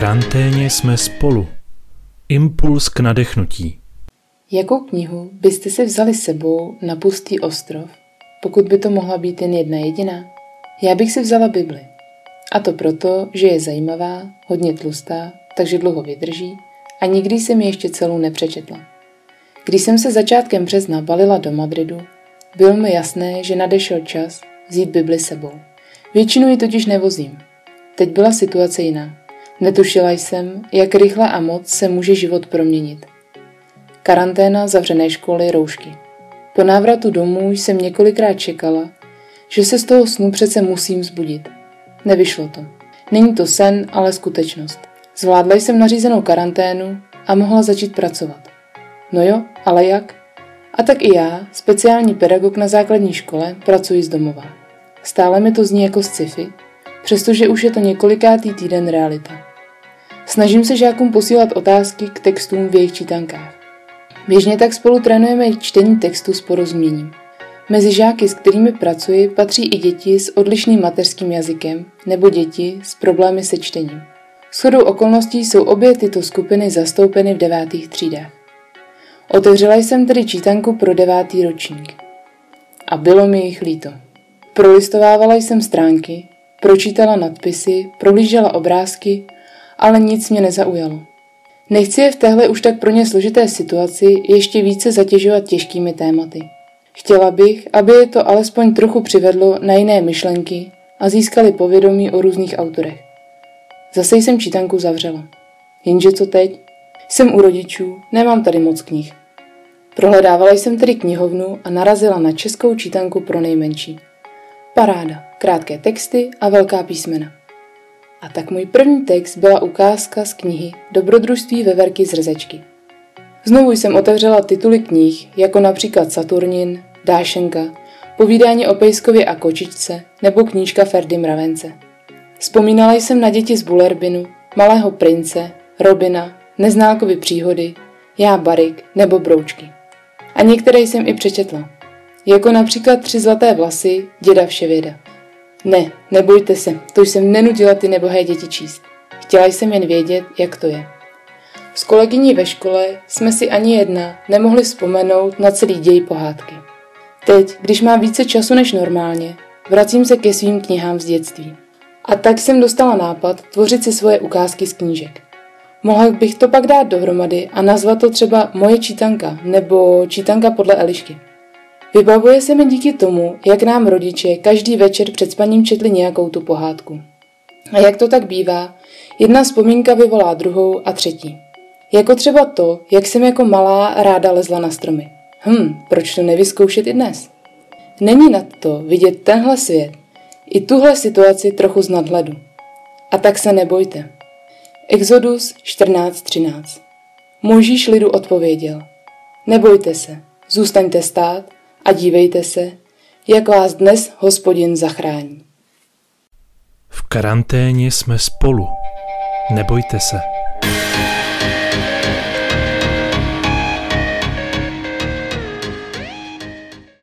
karanténě jsme spolu. Impuls k nadechnutí. Jakou knihu byste si vzali sebou na pustý ostrov, pokud by to mohla být jen jedna jediná? Já bych si vzala Bibli. A to proto, že je zajímavá, hodně tlustá, takže dlouho vydrží a nikdy jsem ji ještě celou nepřečetla. Když jsem se začátkem března balila do Madridu, bylo mi jasné, že nadešel čas vzít Bibli sebou. Většinou ji totiž nevozím. Teď byla situace jiná. Netušila jsem, jak rychle a moc se může život proměnit. Karanténa, zavřené školy, roušky. Po návratu domů jsem několikrát čekala, že se z toho snu přece musím zbudit. Nevyšlo to. Není to sen, ale skutečnost. Zvládla jsem nařízenou karanténu a mohla začít pracovat. No jo, ale jak? A tak i já, speciální pedagog na základní škole, pracuji z domova. Stále mi to zní jako sci-fi, přestože už je to několikátý týden realita. Snažím se žákům posílat otázky k textům v jejich čítankách. Běžně tak spolu trénujeme čtení textu s porozuměním. Mezi žáky, s kterými pracuji, patří i děti s odlišným mateřským jazykem nebo děti s problémy se čtením. Shodou okolností jsou obě tyto skupiny zastoupeny v devátých třídách. Otevřela jsem tedy čítanku pro devátý ročník. A bylo mi jich líto. Prolistovávala jsem stránky, pročítala nadpisy, prohlížela obrázky, ale nic mě nezaujalo. Nechci je v téhle už tak pro ně složité situaci ještě více zatěžovat těžkými tématy. Chtěla bych, aby je to alespoň trochu přivedlo na jiné myšlenky a získali povědomí o různých autorech. Zase jsem čítanku zavřela. Jenže co teď? Jsem u rodičů, nemám tady moc knih. Prohledávala jsem tedy knihovnu a narazila na českou čítanku pro nejmenší. Paráda, krátké texty a velká písmena. A tak můj první text byla ukázka z knihy Dobrodružství veverky z Rzečky. Znovu jsem otevřela tituly knih, jako například Saturnin, Dášenka, Povídání o Pejskově a kočičce nebo knížka Ferdy Mravence. Vzpomínala jsem na děti z Bullerbinu, Malého prince, Robina, Neználkovy příhody, Já Barik nebo Broučky. A některé jsem i přečetla, jako například Tři zlaté vlasy děda Vševěda. Ne, nebojte se, to jsem nenutila ty nebohé děti číst. Chtěla jsem jen vědět, jak to je. S kolegyní ve škole jsme si ani jedna nemohli vzpomenout na celý děj pohádky. Teď, když mám více času než normálně, vracím se ke svým knihám z dětství. A tak jsem dostala nápad tvořit si svoje ukázky z knížek. Mohla bych to pak dát dohromady a nazvat to třeba Moje čítanka nebo Čítanka podle Elišky. Vybavuje se mi díky tomu, jak nám rodiče každý večer před spaním četli nějakou tu pohádku. A jak to tak bývá, jedna vzpomínka vyvolá druhou a třetí. Jako třeba to, jak jsem jako malá ráda lezla na stromy. Hm, proč to nevyzkoušet i dnes? Není nad to vidět tenhle svět, i tuhle situaci trochu z nadhledu. A tak se nebojte. Exodus 14.13 Možíš lidu odpověděl. Nebojte se, zůstaňte stát a dívejte se, jak vás dnes hospodin zachrání. V karanténě jsme spolu. Nebojte se.